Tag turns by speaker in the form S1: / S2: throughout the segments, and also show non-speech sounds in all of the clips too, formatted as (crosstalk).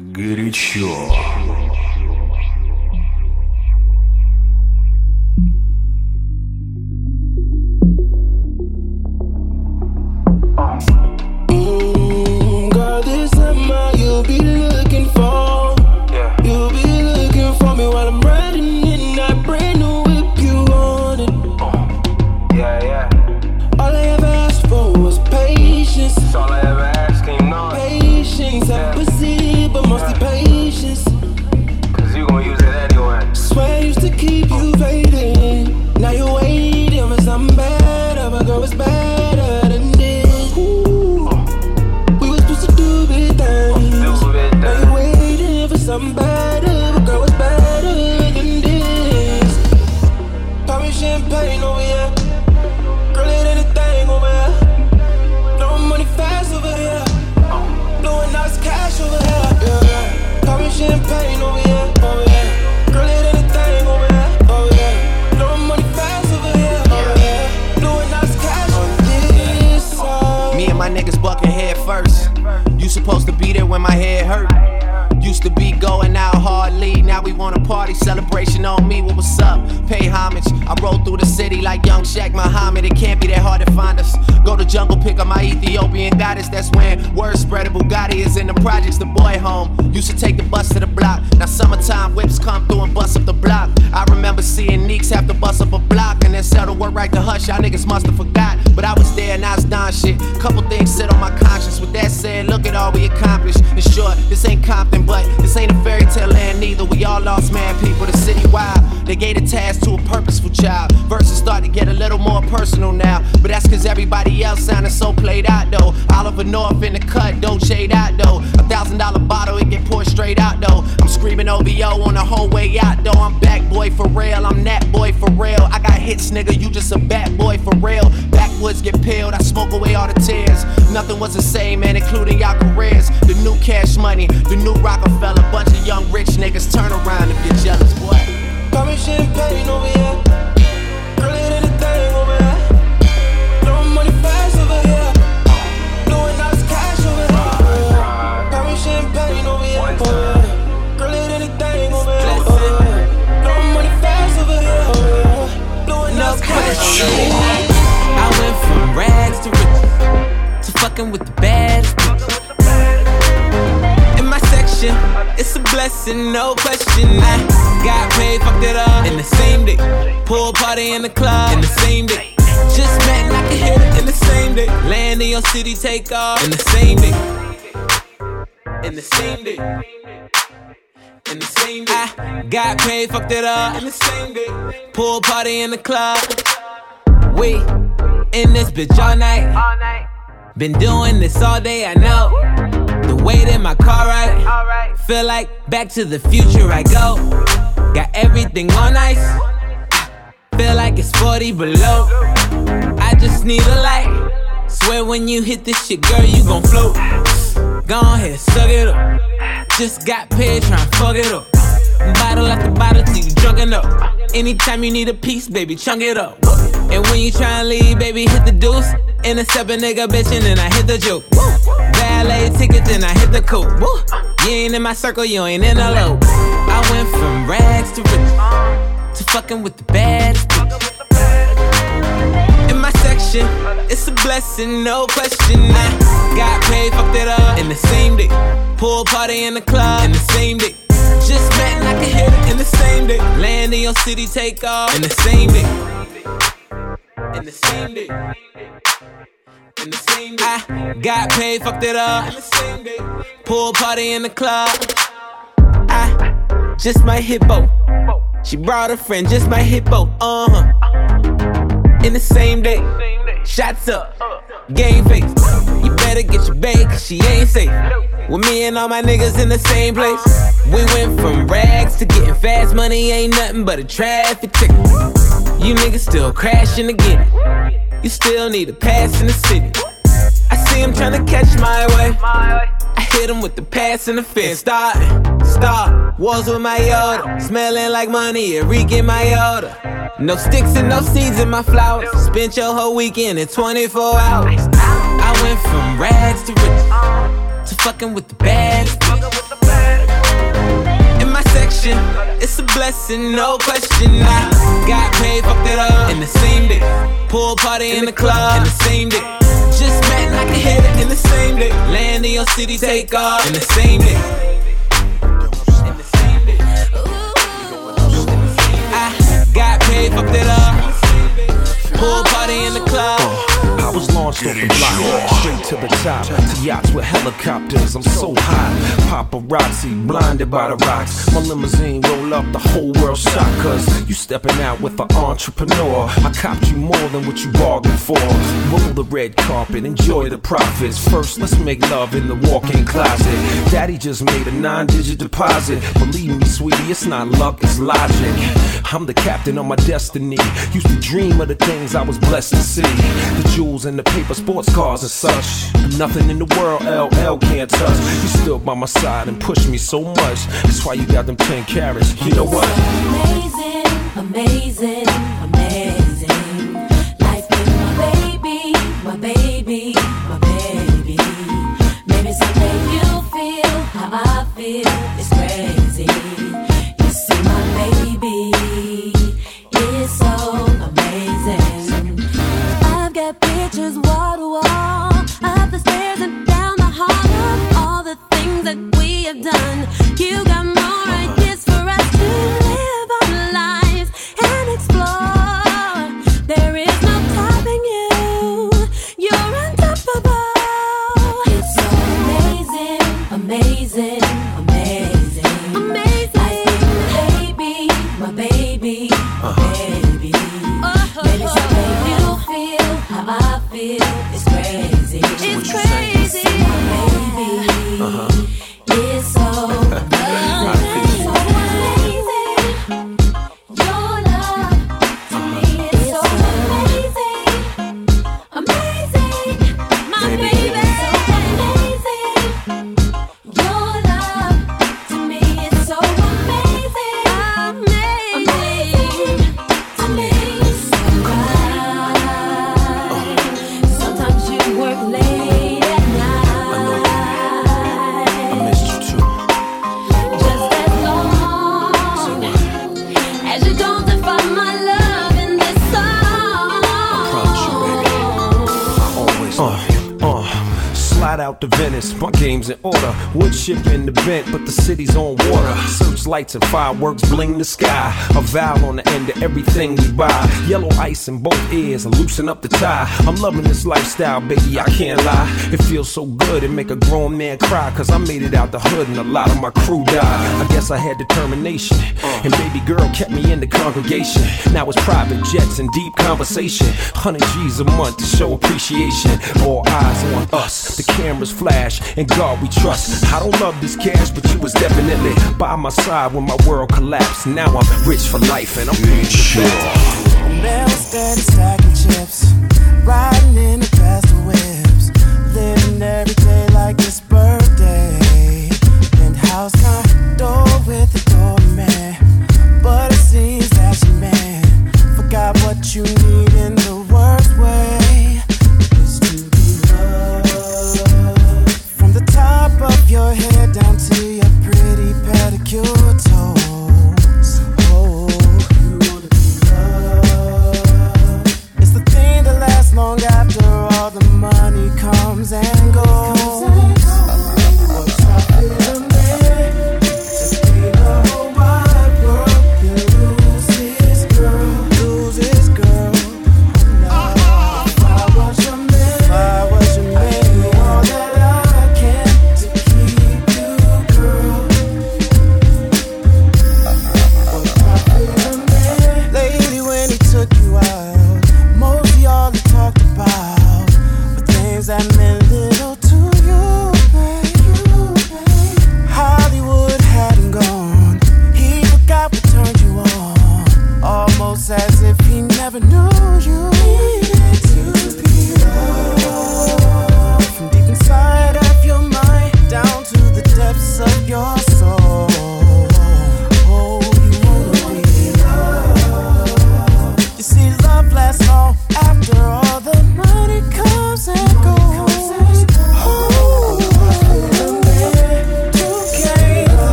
S1: Горячо.
S2: They gave the task to a purposeful child. Verses start to get a little more personal now, but that's cause everybody else sounding so played out though. Oliver North in the cut, Dolce out though. A thousand dollar bottle, it get poured straight out though. I'm screaming OVO on the whole way out though. I'm back boy for real, I'm that boy for real. I got hits, nigga, you just a bad boy for real. Backwoods get peeled, I smoke away all the tears. Nothing was the same, man, including y'all careers. The new cash money, the new Rockefeller. Bunch of young rich niggas turn around and get jealous, boy.
S3: Pop me champagne over here. Girl, it anything over here. Money fast over here. Cash over here. Me champagne over here. Girl, it anything over here. Over here. Money fast over here. Cash over here.
S4: I went from rags to riches to fucking with the baddest my it's a blessing, no question. I got paid, fucked it up in the same day. Pool party in the club in the same day. Just met and I can hit it in the same day. Land in your city, take off in the same day. In the same day. In the same day. I got paid, fucked it up in the same day. Pool party in the club. We in this bitch all night. Been doing this all day, I know. The weight in my car, right? Feel like back to the future, I go. Got everything on ice. Feel like it's 40 below. I just need a light. Swear when you hit this shit, girl, you gon' float. Go ahead, suck it up. Just got paid, tryna fuck it up. Bottle after bottle till you drunk enough. Anytime you need a piece, baby, chunk it up. And when you tryna leave, baby, hit the deuce. Intercept a nigga bitch and then I hit the juke. Valet ticket, then I hit the coupe. You ain't in my circle, you ain't in the loop. I went from rags to riches to fucking with the baddest. In my section, it's a blessing, no question. I got paid, fucked it up in the same day. Pool party in the club in the same day. Just met and I can hit it in the same day. Land in your city, take off in the same day. In the same day. In the same day. I got paid, fucked it up in the same day. Pool party in the club. I just hit both. She brought a friend, just hit both. Uh huh. In the same day. Shots up. Game face. You better get your bag, cause she ain't safe. With me and all my niggas in the same place. We went from rags to getting fast money, ain't nothing but a traffic ticket. You niggas still crashing again. You still need a pass in the city. I see him tryna catch my way. I hit him with the pass and the fence. Start, start. Walls with my Yoda. Smelling like money, Enrique my Yoda. No sticks and no seeds in my flowers. Spent your whole weekend in 24 hours. I went from rags to riches to fucking with the baddest bitch. Blessing, no question. I got paid, fucked it up in the same day. Pool party in the club in the same day. Just met and I can hit it in the same day. Land in your city, take off in the same day. In the same day. I got paid, fucked it up. Pool party in the club.
S5: I was launched off the block, straight to the top. To yachts with helicopters, I'm so hot. Paparazzi, blinded by the rocks. My limousine roll up, the whole world shocked. Cause you stepping out with an entrepreneur. I copped you more than what you bargained for. Roll the red carpet, enjoy the profits. First, let's make love in the walk in closet. Daddy just made a nine digit deposit. Believe me, sweetie, it's not luck, it's logic. I'm the captain of my destiny. Used to dream of the things I was blessed to see. The jewels and the paper sports cars and such. Nothing in the world LL can't touch. You stood by my side and pushed me so much. That's why you got them 10 carats. You know what?
S6: Amazing, amazing, amazing. Life with my baby, my baby, my baby. Maybe someday you'll feel how I feel.
S5: But the city's on Searchlights and fireworks bling the sky. A vowel on the end of everything we buy. Yellow ice in both ears, and loosen up the tie. I'm loving this lifestyle, baby, I can't lie. It feels so good, it make a grown man cry. Cause I made it out the hood and a lot of my crew died. I guess I had determination. And baby girl kept me in the congregation. Now it's private jets and deep conversation. 100 G's a month to show appreciation. All eyes on us, the cameras flash, and God we trust. I don't love this cash, but you was definitely by my side when my world collapsed. Now I'm rich for life and I'm paying you back.
S7: Never steady stacking chips, riding in the best of whips, living every day like it's birthday. Penthouse condo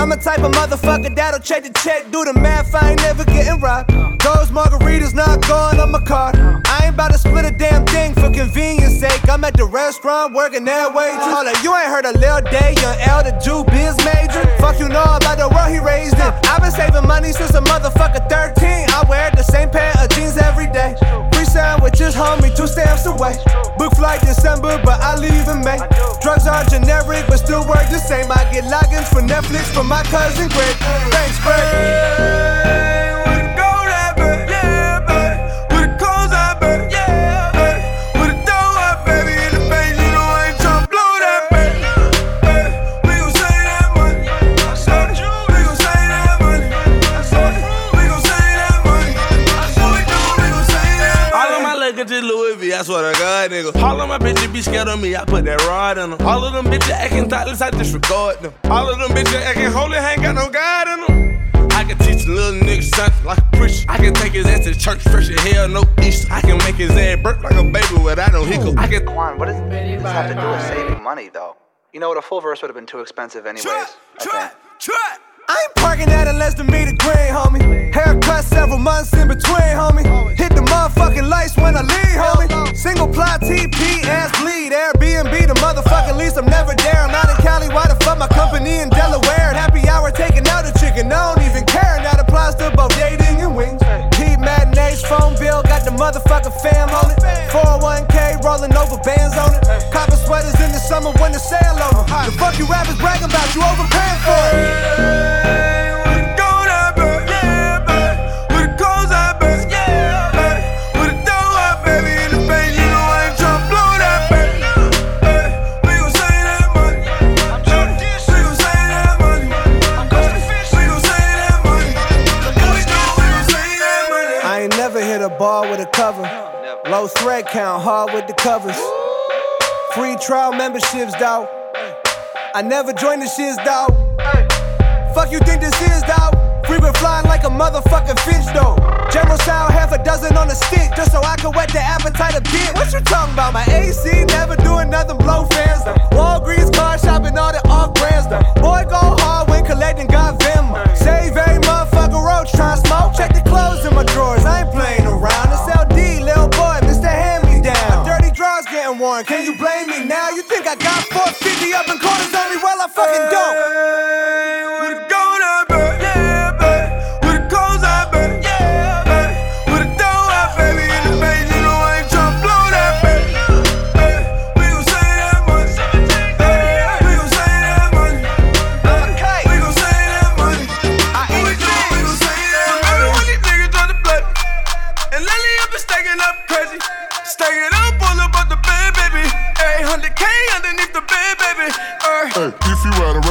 S8: I'm a type of motherfucker that'll check the check, do the math, I ain't never getting robbed. Those margaritas not going on my card. I ain't about to split a damn thing for convenience sake. I'm at the restaurant working that. Hold up, you ain't heard a Lil Day, young L, the Jew biz major. Fuck you know about the world he raised in. I've been saving money since a motherfucker 13. I wear the same pair of jeans every day. Sandwiches, homie, two stamps away. Book flight December, but I leave in May. Drugs are generic, but still work the same. I get logins for Netflix from my cousin Greg. Thanks, Greg.
S9: Swear to God, nigga. All of my bitches be scared of me, I put that rod in them. All of them bitches acting thoughtless, I disregard them. All of them bitches acting holy, ain't got no God in them. I can teach a little nigga something like a preacher. I can take his ass to church fresh as hell, no Easter. I can make his ass burp like a baby without no hiccup. I can.
S10: Quan, what does this have to do with saving money, though? You know what? A full verse would have been too expensive, anyways. I think.
S8: I ain't parking at a less than meter green, homie. Haircut several months in between, homie. Hit the motherfucking lights when I leave, homie. Single plot TP, ass bleed. Airbnb, the motherfucking lease. I'm never there. I'm out in Cali. Why the fuck my company in Delaware? Happy hour taking out a chicken. I don't even care. Now the applies to both dating and wings. Phone bill, got the motherfucking fam on it. 401k rolling over bands on it. Copper sweaters in the summer when the sale on 'em. The fuck you rappers bragging about? You overpaying for it. With the covers. Free trial memberships, dawg. I never joined the shits, dawg. Fuck you think this is, dawg? Free been flying like a motherfucking fish, though. General style, half a dozen on a stick, just so I can whet the appetite a bit. What you talking about? My AC never doing nothing, blow fans, though. Walgreens car shopping, all the off brands, though. Boy, go hard when collecting, got Venmo. Save every motherfucker roach, try smoke. Check the clothes in my drawers, I ain't playing around. It's LD, can you blame me now? You think I got 450 up in corners on me? Well, I fucking don't.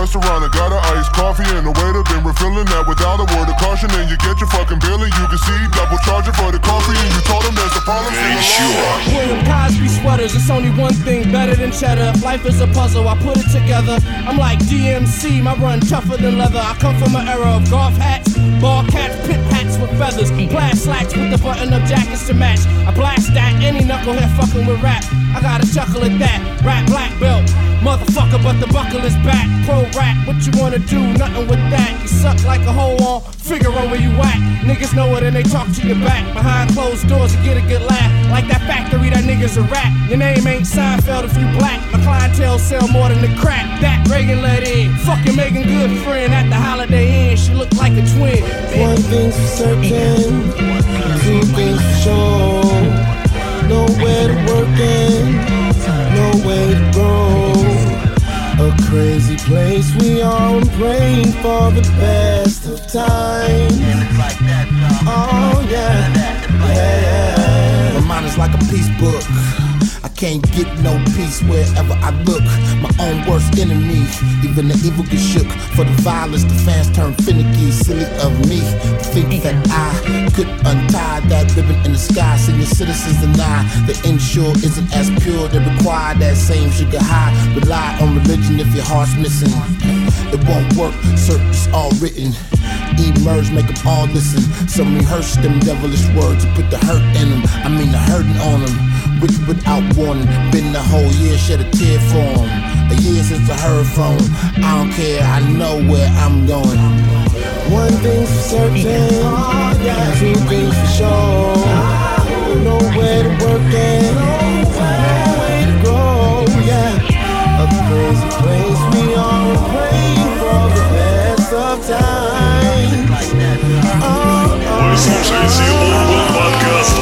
S11: Restaurant and got an iced coffee and the waiter been refilling that without a word of caution, and you get your fucking bill and you can see double charging for the coffee, and you told him there's a problem.
S12: William Cosby sweaters, it's only one thing better than cheddar. Life is a puzzle, I put it together. I'm like DMC, my run tougher than leather. I come from an era of golf hats, ball caps, pit hats with feathers, plaid slacks with the button up jackets to match. I blast that, any knucklehead fucking with rap. I gotta chuckle at that, rap black belt. Motherfucker, but the buckle is back. Pro rap, what you wanna do? Nothing with that. You suck like a hole on Figaro where you at. Niggas know it and they talk to your back. Behind closed doors, you get a good laugh. Like that factory, that nigga's a rat. Your name ain't Seinfeld if you black. My clientele sell more than the crack. That Reagan let in. Fucking making Good friend at the Holiday Inn. She look like a twin.
S7: One thing's for certain, two things for sure. Nowhere to work in, no way to. A crazy place we are and praying for the best of times. Oh yeah, yeah.
S13: My mind is like a peace book. Can't get no peace wherever I look. My own worst enemy, even the evil get shook. For the violence, the fans turn finicky. Silly of me to think that I could untie that ribbon in the sky. Senior citizens deny the insure isn't as pure. They require that same sugar high. Rely on religion if your heart's missing. It won't work, search all written. Emerge, make them all listen. Some rehearse them devilish words and put the hurt in them. I mean, the hurting on them. rich without warning. Been the whole year, shed a tear for him. A year since I heard from him. I don't care, I know where I'm going.
S12: One thing's for certain, two things for sure. Nowhere to work and nowhere to go, yeah. A crazy place, we all pray for the best of times.
S14: Вы слушаете Urban Podcast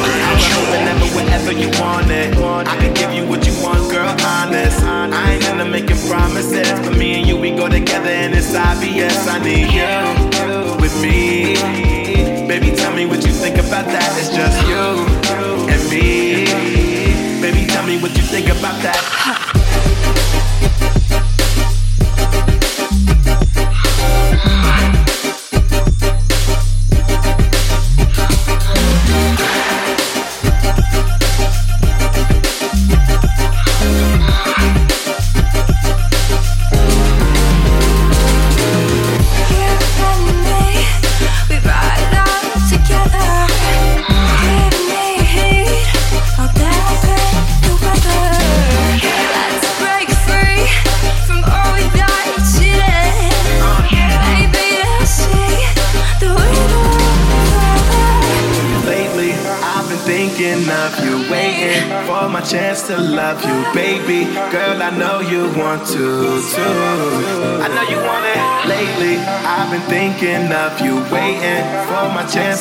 S15: Whenever, you want it, I can give you what you want, girl. Honest, I ain't gonna make you promises, but me and you we go together, and it's obvious. I need you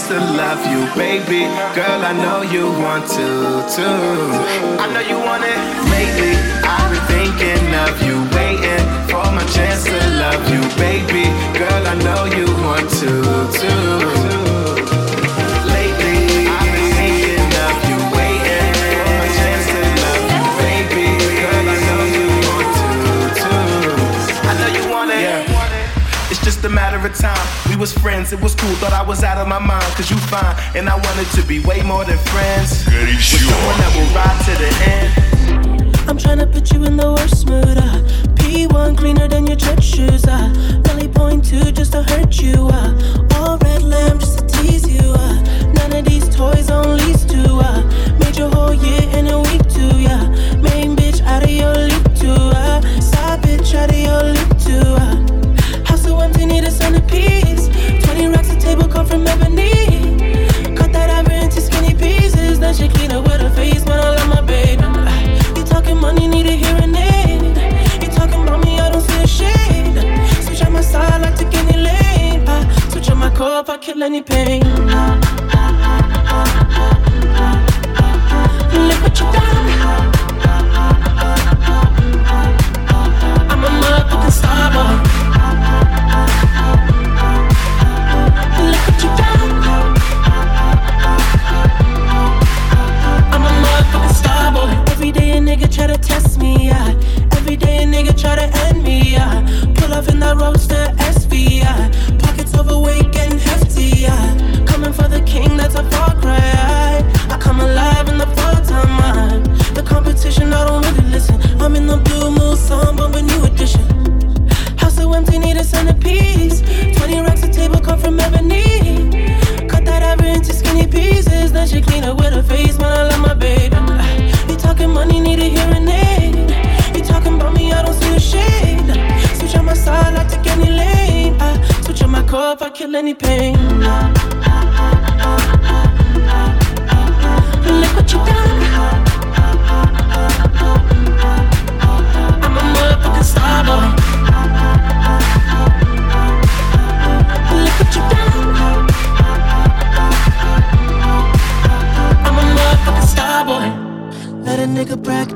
S15: to love you, baby. Girl, I know you want to, too. I know you want it. Lately, friends, cool. Thought I was out of my mind, cause you fine. And I wanted to be way more than friends. With someone that will ride to the end.
S16: I'm tryna put you in the worst mood. Uh. P1 cleaner than your church shoes. Uh. Belly point two just to hurt you. Uh.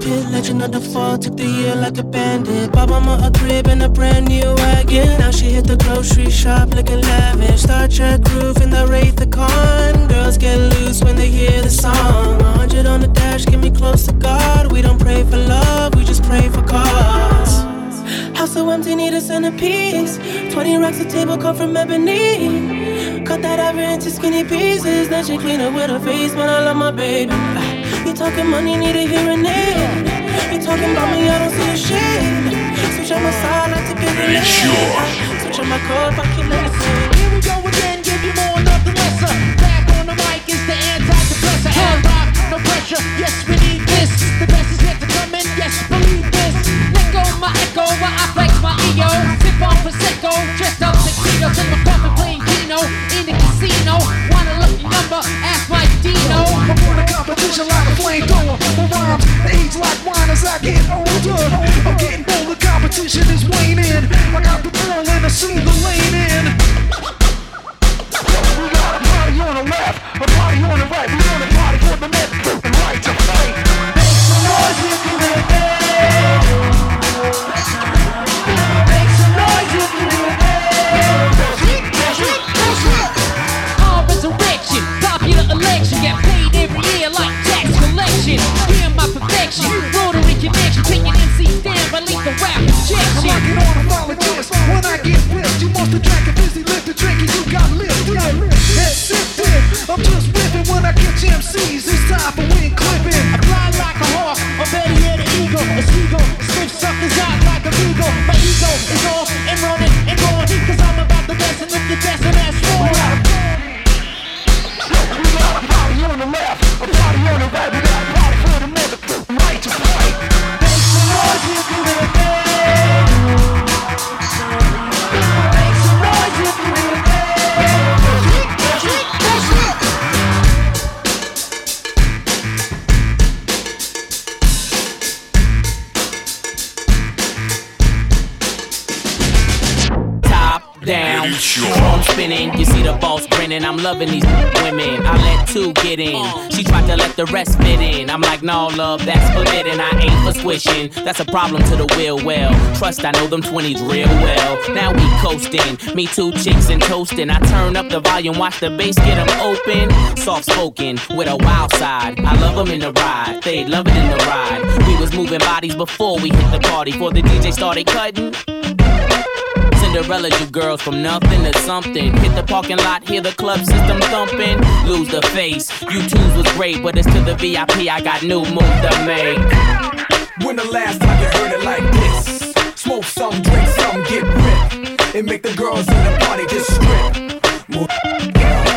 S16: Pitt, legend of the fall, took the year like a bandit. Bought mama a crib and a brand new wagon. Now she hit the grocery shop looking lavish. Star Trek roof in the Wraith the Con. Girls get loose when they hear the song. 100 on the dash, get me close to God. We don't pray for love, we just pray for cause. House so empty, need a centerpiece. 20 racks a table come from ebony. Cut that ever into skinny pieces. Then she clean up with her face, man. I love my baby. You talking money, need a hearing aid. You talking about me, I don't see a shit. Switch on my side, not to get it. Switch on my car if I can.
S17: Here we go again, give you more, nothing lesser. Uh. Back on the mic is the antidepressant. Air rock, no pressure. Yes, we need this.
S18: The best is yet to come in. Yes, believe this. Let go my echo while I flex my ego. Sip on prosecco, dressed up in tuxedo, sip my
S19: coffee, playing Keno in the casino never act like Dino.
S18: I'm born to
S20: competition like a flamethrower. My rhymes they age like wine as I get older. I'm getting bold, the competition is waning. I got the ball and I see the lane in.
S18: We got a party on the left, a party on the right. We on a party for the
S21: left. MCs. Like, no, love, that's forbidden. I ain't for squishing. That's a problem to the will. Well, trust, I know them 20s real well. Now we coasting. Me two chicks and toasting. I turn up the volume, watch the bass get them open. Soft spoken with a wild side. I love them in the ride. They love it in the ride. We was moving bodies before we hit the party. Before the DJ started cutting. Cinderella, you girls from nothing to something. Hit the parking lot, hear the club system thumping. Lose the face. You twos was great, but it's to the VIP. I got new moves to make.
S9: When the last time you heard it like this? Smoke some, drink some, get ripped. And make the girls in the party just strip. Move,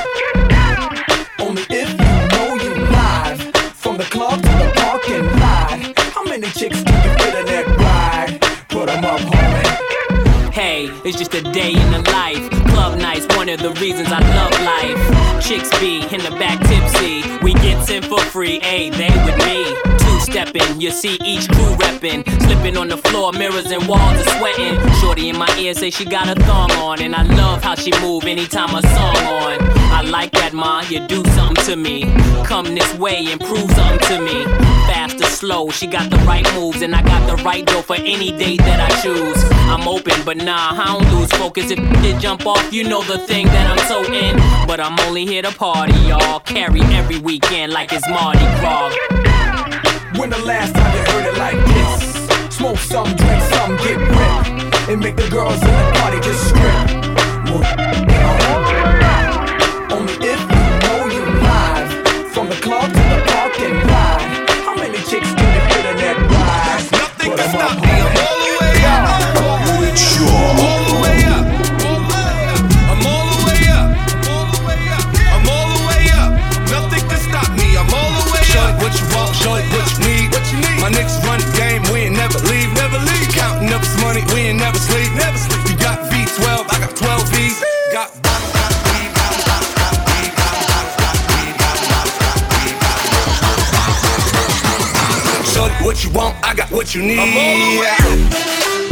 S21: it's just a day in the life. Club nights, one of the reasons I love life. Chicks be in the back tipsy. We get in for free, hey, they with me. Stepping, you see each crew reppin'. Slipping on the floor, mirrors and walls are sweating. Shorty in my ear say she got a thong on. And I love how she move anytime a song on. I like that, ma, you do something to me. Come this way and prove something to me. Fast or slow, she got the right moves. And I got the right dough for any date that I choose. I'm open, but nah, I don't lose focus. If it jump off, you know the thing that I'm so in. But I'm only here to party, y'all. Carry every weekend like it's Mardi Gras.
S9: When the last time you heard it like this? Smoke some, drink some, get ripped. And make the girls in the party just strip.
S22: What you need.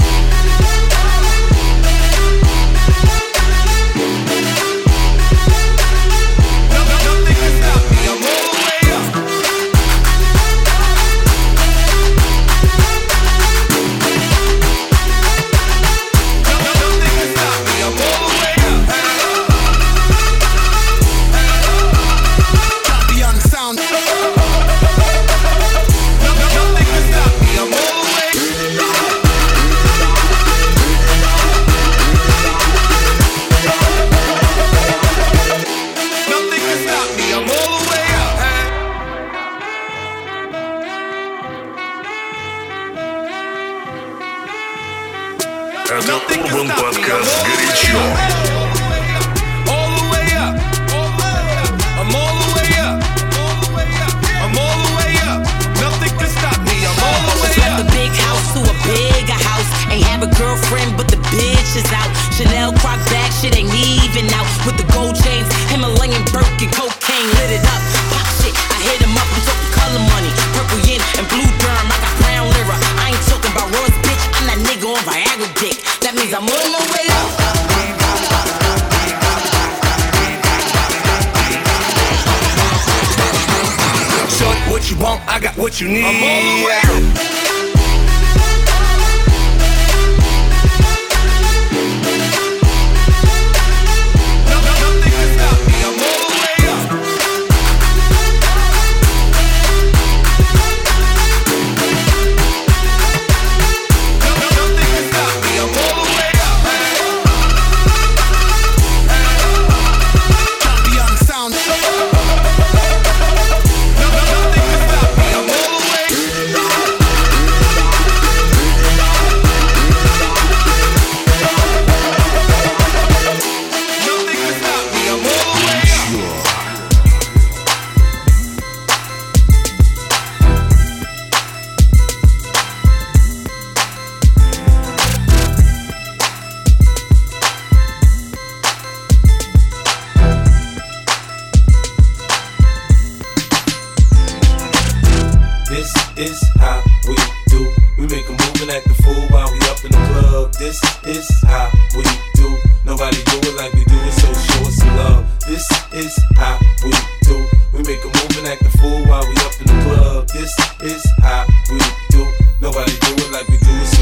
S23: Is
S24: how we do. We make a move and act the fool while we up in the club. This is how we do. Nobody do it like we do it, so show us some love. This is how we do. We make a move and act the fool while we up in the club. This is how we do. Nobody do it like we do it, so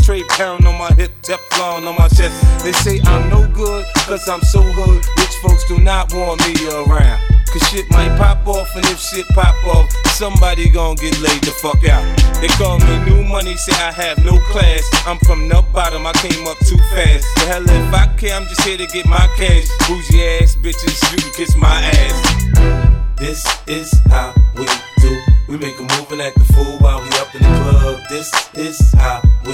S25: straight pound on my hip, Teflon on my chest. They say I'm no good, cause I'm so hood. Rich folks do not want me around. Cause shit might pop off, and if shit pop off, somebody gon' get laid the fuck out. They call me new money, say I have no class. I'm from the bottom, I came up too fast. The hell if I care, I'm just here to get my cash. Bougie ass bitches, you can kiss my ass.
S24: This is how we do. We make a move and act the fool while we up in the club. This is how we.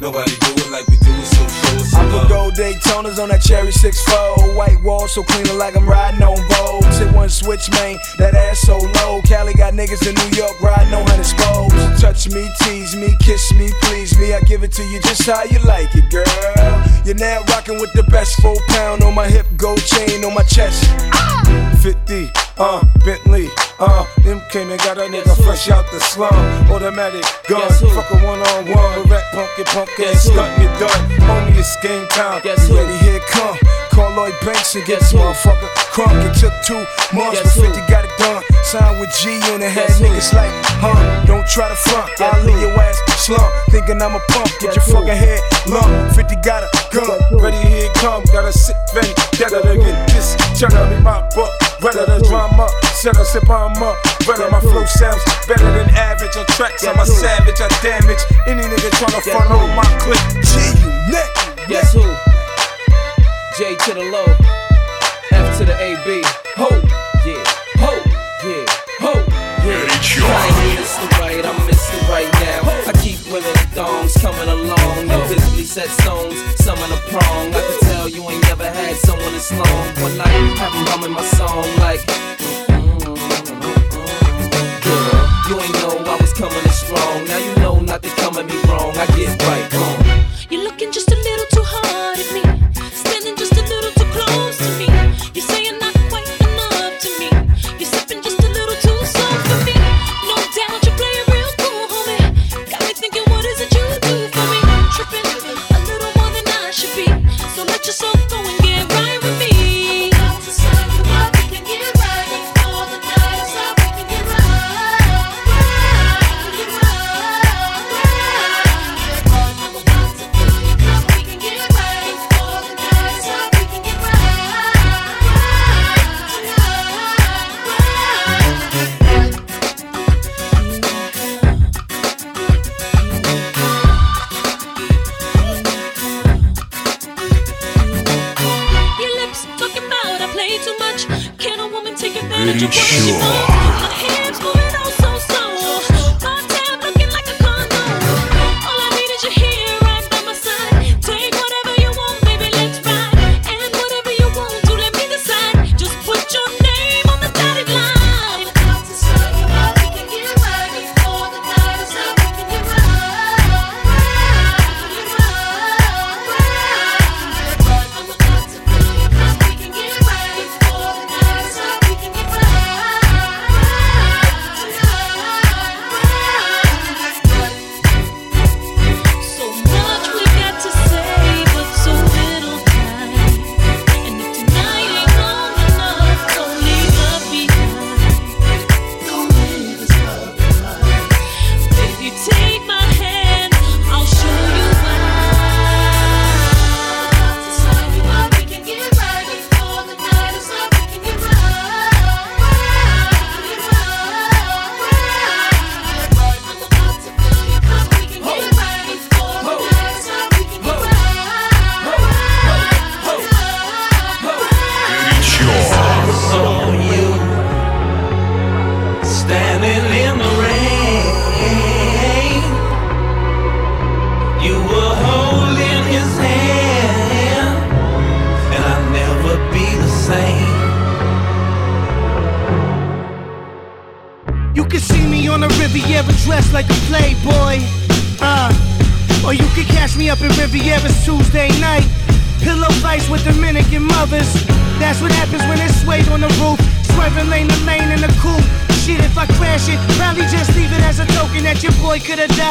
S24: Nobody do it like we do it, so show us
S26: I
S24: some
S26: put
S24: love.
S26: gold Daytonas on that cherry 6 4 White wall so clean like I'm riding on Vogue. Hit one switch, man, that ass so low. Cali got niggas in New York riding on hundred spokes. Touch me, tease me, kiss me, please me. I give it to you just how you like it, girl. You're now rocking with the best four pound on my hip, gold chain on my chest. Ah!
S25: 50, uh, Bentley, uh, them came and got a nigga fresh out the slum. Automatic gun, fuck a one on one. Rap punk it, punk ass, stunt you done. Homie, it's game time.
S26: You ready? Here come. Call Lloyd Banks and get this motherfucker crunk. It took two months, but 50 got it done. Signed with G on the head, niggas like, huh? Don't try to front. I'll leave your ass slump. Thinking I'm a pump, get your fucking head lump. 50 got a gun.
S25: Ready, here it come. Got a sick vein, gotta get this. Cheddar in my butt, redder the drama. Set a sip on up, redder my flow sounds better than average on tracks. I'm a savage, I damage any nigga tryna front on my clip.
S26: G, you neck.
S6: Guess who? J to the low, F to the AB. Ho, yeah, ho, yeah, ho, yeah. I ain't Mr. Right, I'm Mr. Right now. I keep women thongs coming along. No physically set stones, some in a prong. I can tell you ain't never had someone this long. One night, have them humming my song like. Girl, you ain't know I was coming in strong. Now you know not to come at me wrong. I get right on.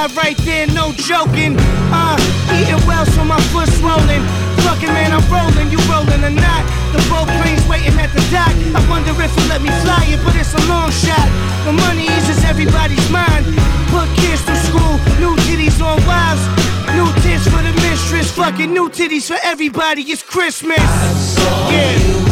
S27: Could've right there, no joking. Uh, eating well, so my foot swollen. Fucking man, I'm rolling, you rolling or not. The boat plane's waiting at the dock. I wonder if he'll let me fly it, but it's a long shot. The money eases everybody's mind. Put kids through school, new titties on wives. New tits for the mistress, fucking new titties for everybody. It's Christmas. Yeah.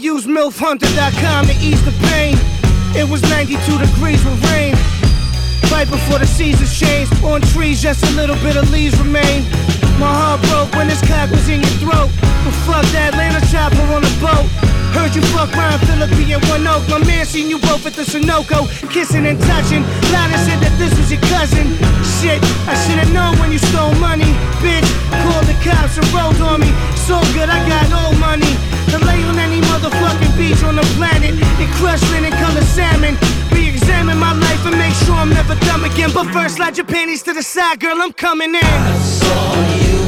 S27: Used MILFHunter.com to ease the pain. It was 92 degrees with rain. Right before the seasons changed, on trees just a little bit of leaves remain. My heart broke when this cock was in your throat. But fuck that Atlanta chopper on a boat. Heard you fuck Ryan Phillippe and One Oak. My man seen you both at the Sunoco, kissing and touching. Lana said that this was your cousin. Shit, I should've known when you stole money. First, slide your panties to the side, girl. I'm coming in.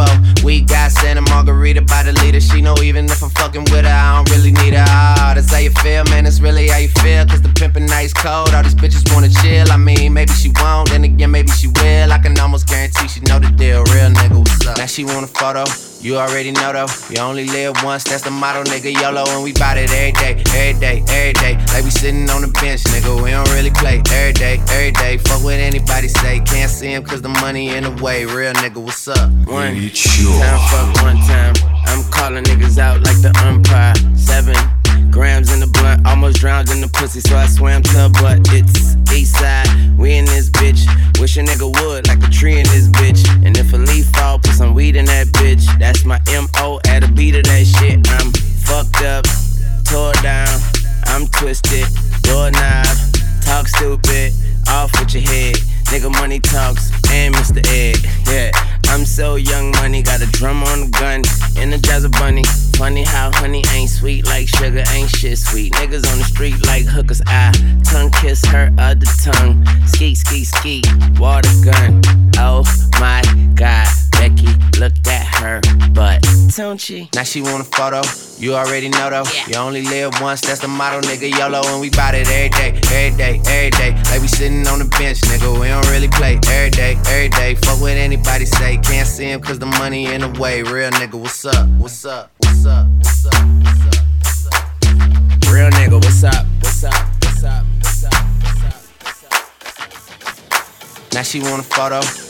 S2: Gibbo. We got Santa Margarita by the leader. She know even if I'm fucking with her, I don't really need her. Ah, that's how you feel, man. That's really how you feel. Cause the pimpin' nice cold. All these bitches wanna chill. I mean, maybe she won't, then again, maybe she will. I can almost guarantee she know the deal. Real nigga? Now she want a photo. You already know though, you only live once, that's the motto, nigga. YOLO, and we bout it every day, every day, every day. Like we sitting on the bench, nigga. We don't really play every day, every day. Fuck what anybody say, can't see him cause the money in the way. Real nigga, what's up? One time, fuck one time. I'm calling niggas out like the umpire. Seven grams in the blunt, almost drowned in the pussy, so I swam to her butt. It's east side, we in this bitch. Wish a nigga would, like a tree in this bitch. And if a leaf fall, put some weed in that bitch. That's my MO at a beat of that shit. I'm fucked up, tore down, I'm twisted, doorknob, talk stupid, off with your head. Nigga money talks and Mr. Ed. Yeah, so young money, got a drum on the gun, energize a bunny. Funny how honey ain't sweet like sugar, ain't shit sweet. Niggas on the street like hookers. I tongue kiss her other tongue. Ski, ski, ski, water gun. Oh my god, Becky, look at her butt. Don't she? Now she want a photo. You already know though. Yeah. You only live once, that's the motto, nigga. YOLO, and we bout it every day, every day, every day. Like we sitting on the bench, nigga. We don't really play every day, every day. Fuck what anybody say. Can't see him cause the money in the way. Real nigga, what's up? What's up? What's up? What's up? What's up? What's up? Real nigga, what's up? what's up? What's up? What's up? What's up? What's up? Now she want a photo.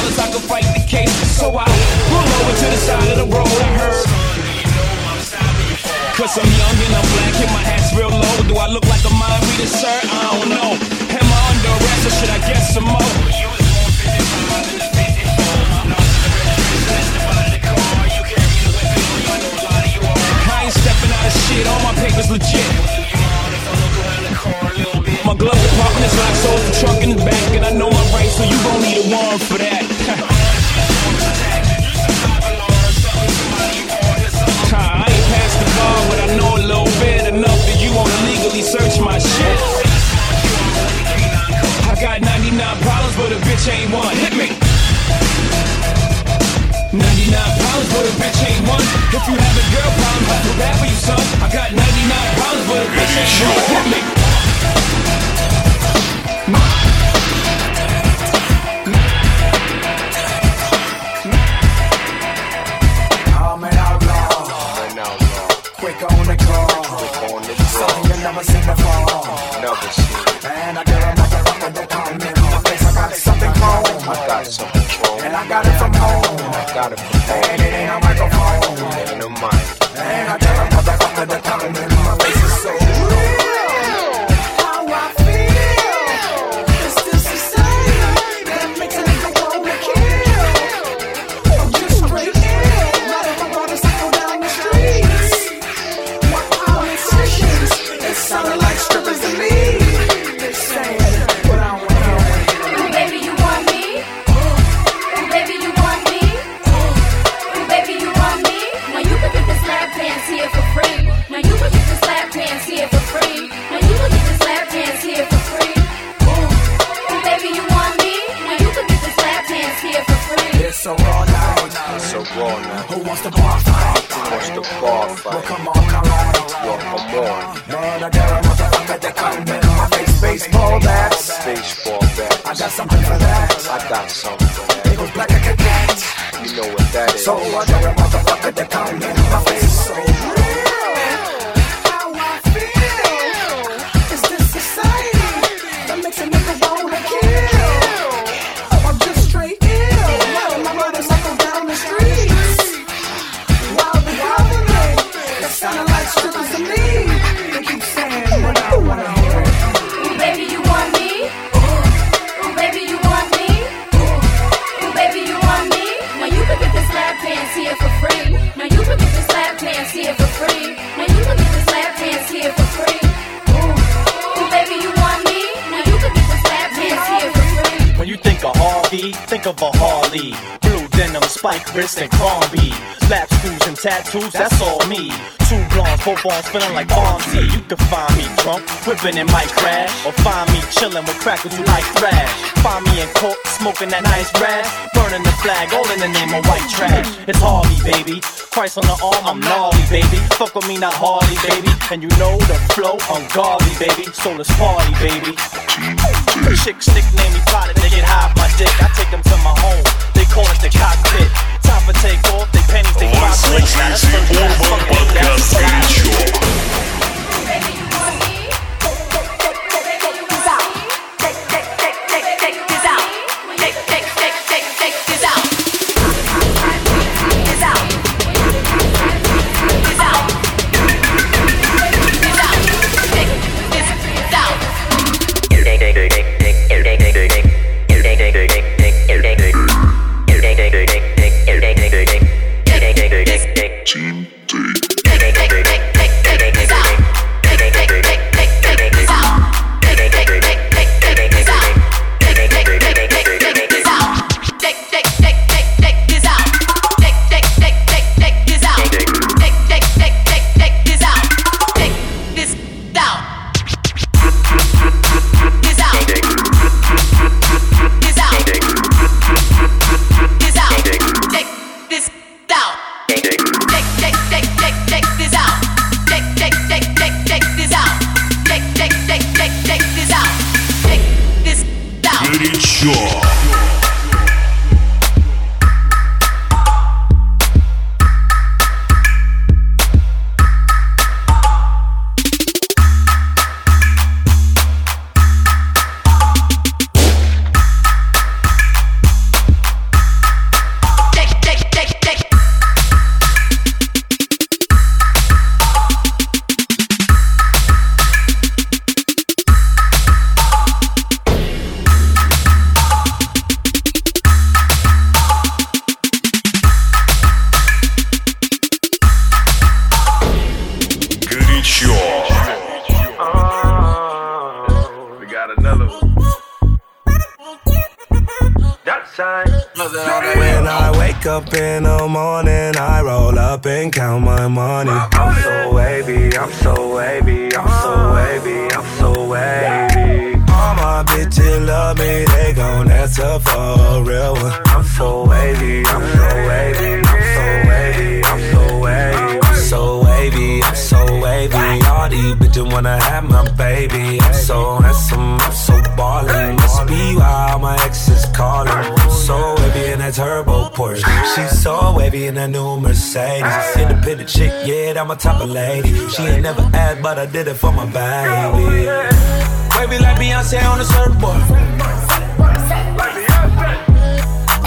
S5: Dollars, I can fight the case. So I pull over to the side of the road. I heard. Cause I'm young and I'm black and my hat's real low. Do I look like a mind reader, sir? I don't know. Am I under arrest or should I get some more? I ain't stepping out of shit, all my papers legit. The trunk in the back, and I know my rights, so you gon' need a warrant for that. (laughs) Search my shit. I got 99 problems, but a bitch ain't one. Hit me. 99 problems, but a bitch ain't one. If you have a girl problem, I feel bad for you, son. I got 99 problems, but a bitch ain't one. Hit me.
S20: Never seen before. And I get a motherfucker that in my face. I got something chrome. I got something. And I got it from home. I got it from home. And it ain't a microphone. It ain't a mic. And I get a motherfucker that come in So I
S28: wrist, and Crombie. Lap screws and tattoos, that's all me. Two blondes, both arms feeling like Fonzie. You can find me drunk, whipping in my crash. Or find me chilling with crackers who like thrash. Find me in court, smoking that nice grass. Burning the flag, all in the name of white trash. It's Harley, baby. Christ on the arm, I'm gnarly, baby. Fuck with me, not Harley, baby. And you know the flow, ungodly, baby. So let's party, baby. Chicks nickname me Pilot, they get high my dick. I take them to my home, call it the cockpit. Time for take off, they pennies, they fly quick. Now that's first class,
S25: got another.
S29: When I wake up in the morning, I roll up and count my money. I'm so wavy, I'm so wavy, I'm so wavy, I'm so wavy. All my bitches love me, they gon' answer for a real one. I'm so wavy, I'm so wavy, wavy, I'm so wavy. All these bitches wanna have my baby. I'm so handsome, I'm so ballin'. Must be why all my exes callin'. I'm so wavy in that turbo Porsche. She's so wavy in that new Mercedes. Independent chick, yeah, that my type of lady. She ain't never asked, but I did it for my baby. Wavy like Beyonce on the surfboard.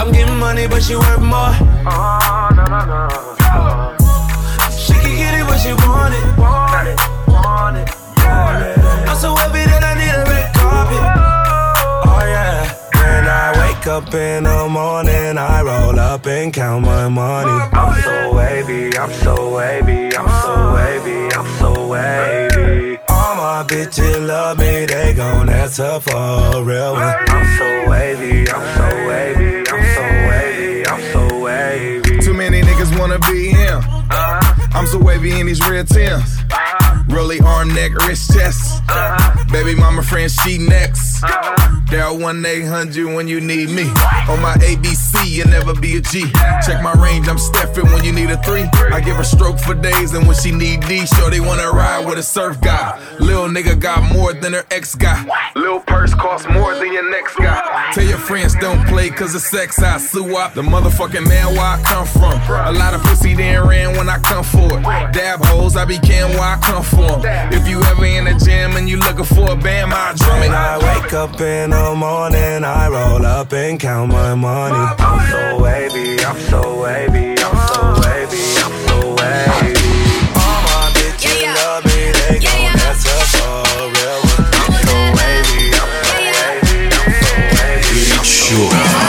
S29: I'm getting money, but she worth more. Uh-huh, she when she want it. Want it, want it, want it. I'm so happy that I need a red carpet. Oh, oh yeah. When I wake up in the morning, I roll up and count my money. I'm so wavy, I'm so uh. wavy, I'm so wavy, I'm so wavy. All my bitches love me, they gon' answer for a real one. I'm so wavy, I'm so wavy, I'm so wavy
S30: in these red Tims. Rolly arm, neck, wrist, chest. Baby mama friend, she next. Dial 1 800 when you need me. On my ABC, you'll never be a G. Check my range, I'm Steffin when you need a three. I give her stroke for days, and when she need D, sure they wanna ride with a surf guy. Lil nigga got more than her ex guy. Lil purse costs more than your next guy. Tell your friends don't play cause of sex, I sue up. The motherfucking man where I come from. A lot of pussy then ran when I come for it. Dab hoes, I be can where I come from. If you ever in the gym and you looking for a bam, I drum it.
S29: When I wake up in the morning, I roll up and count my money. I'm so wavy, I'm so wavy, I'm so wavy, I'm so wavy. All my bitches love me, they gon' answer for a real one. I'm so wavy, I'm so wavy, I'm so wavy.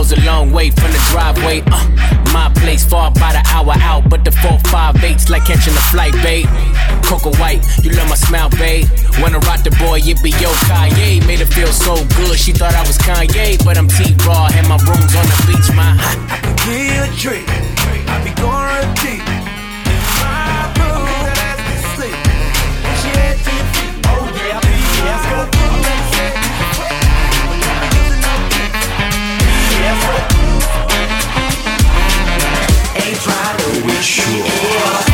S21: Door's a long way from the driveway. Uh, my place far by the hour out, but the four five eight's like catching a flight, babe. Coco White, you love my smile, babe. When I rock the boy, it be yo Kanye. Made her feel so good, she thought I was Kanye, but I'm T Raw, and my room's on the beach, my.
S15: I can give a treat. I be going deep. Trying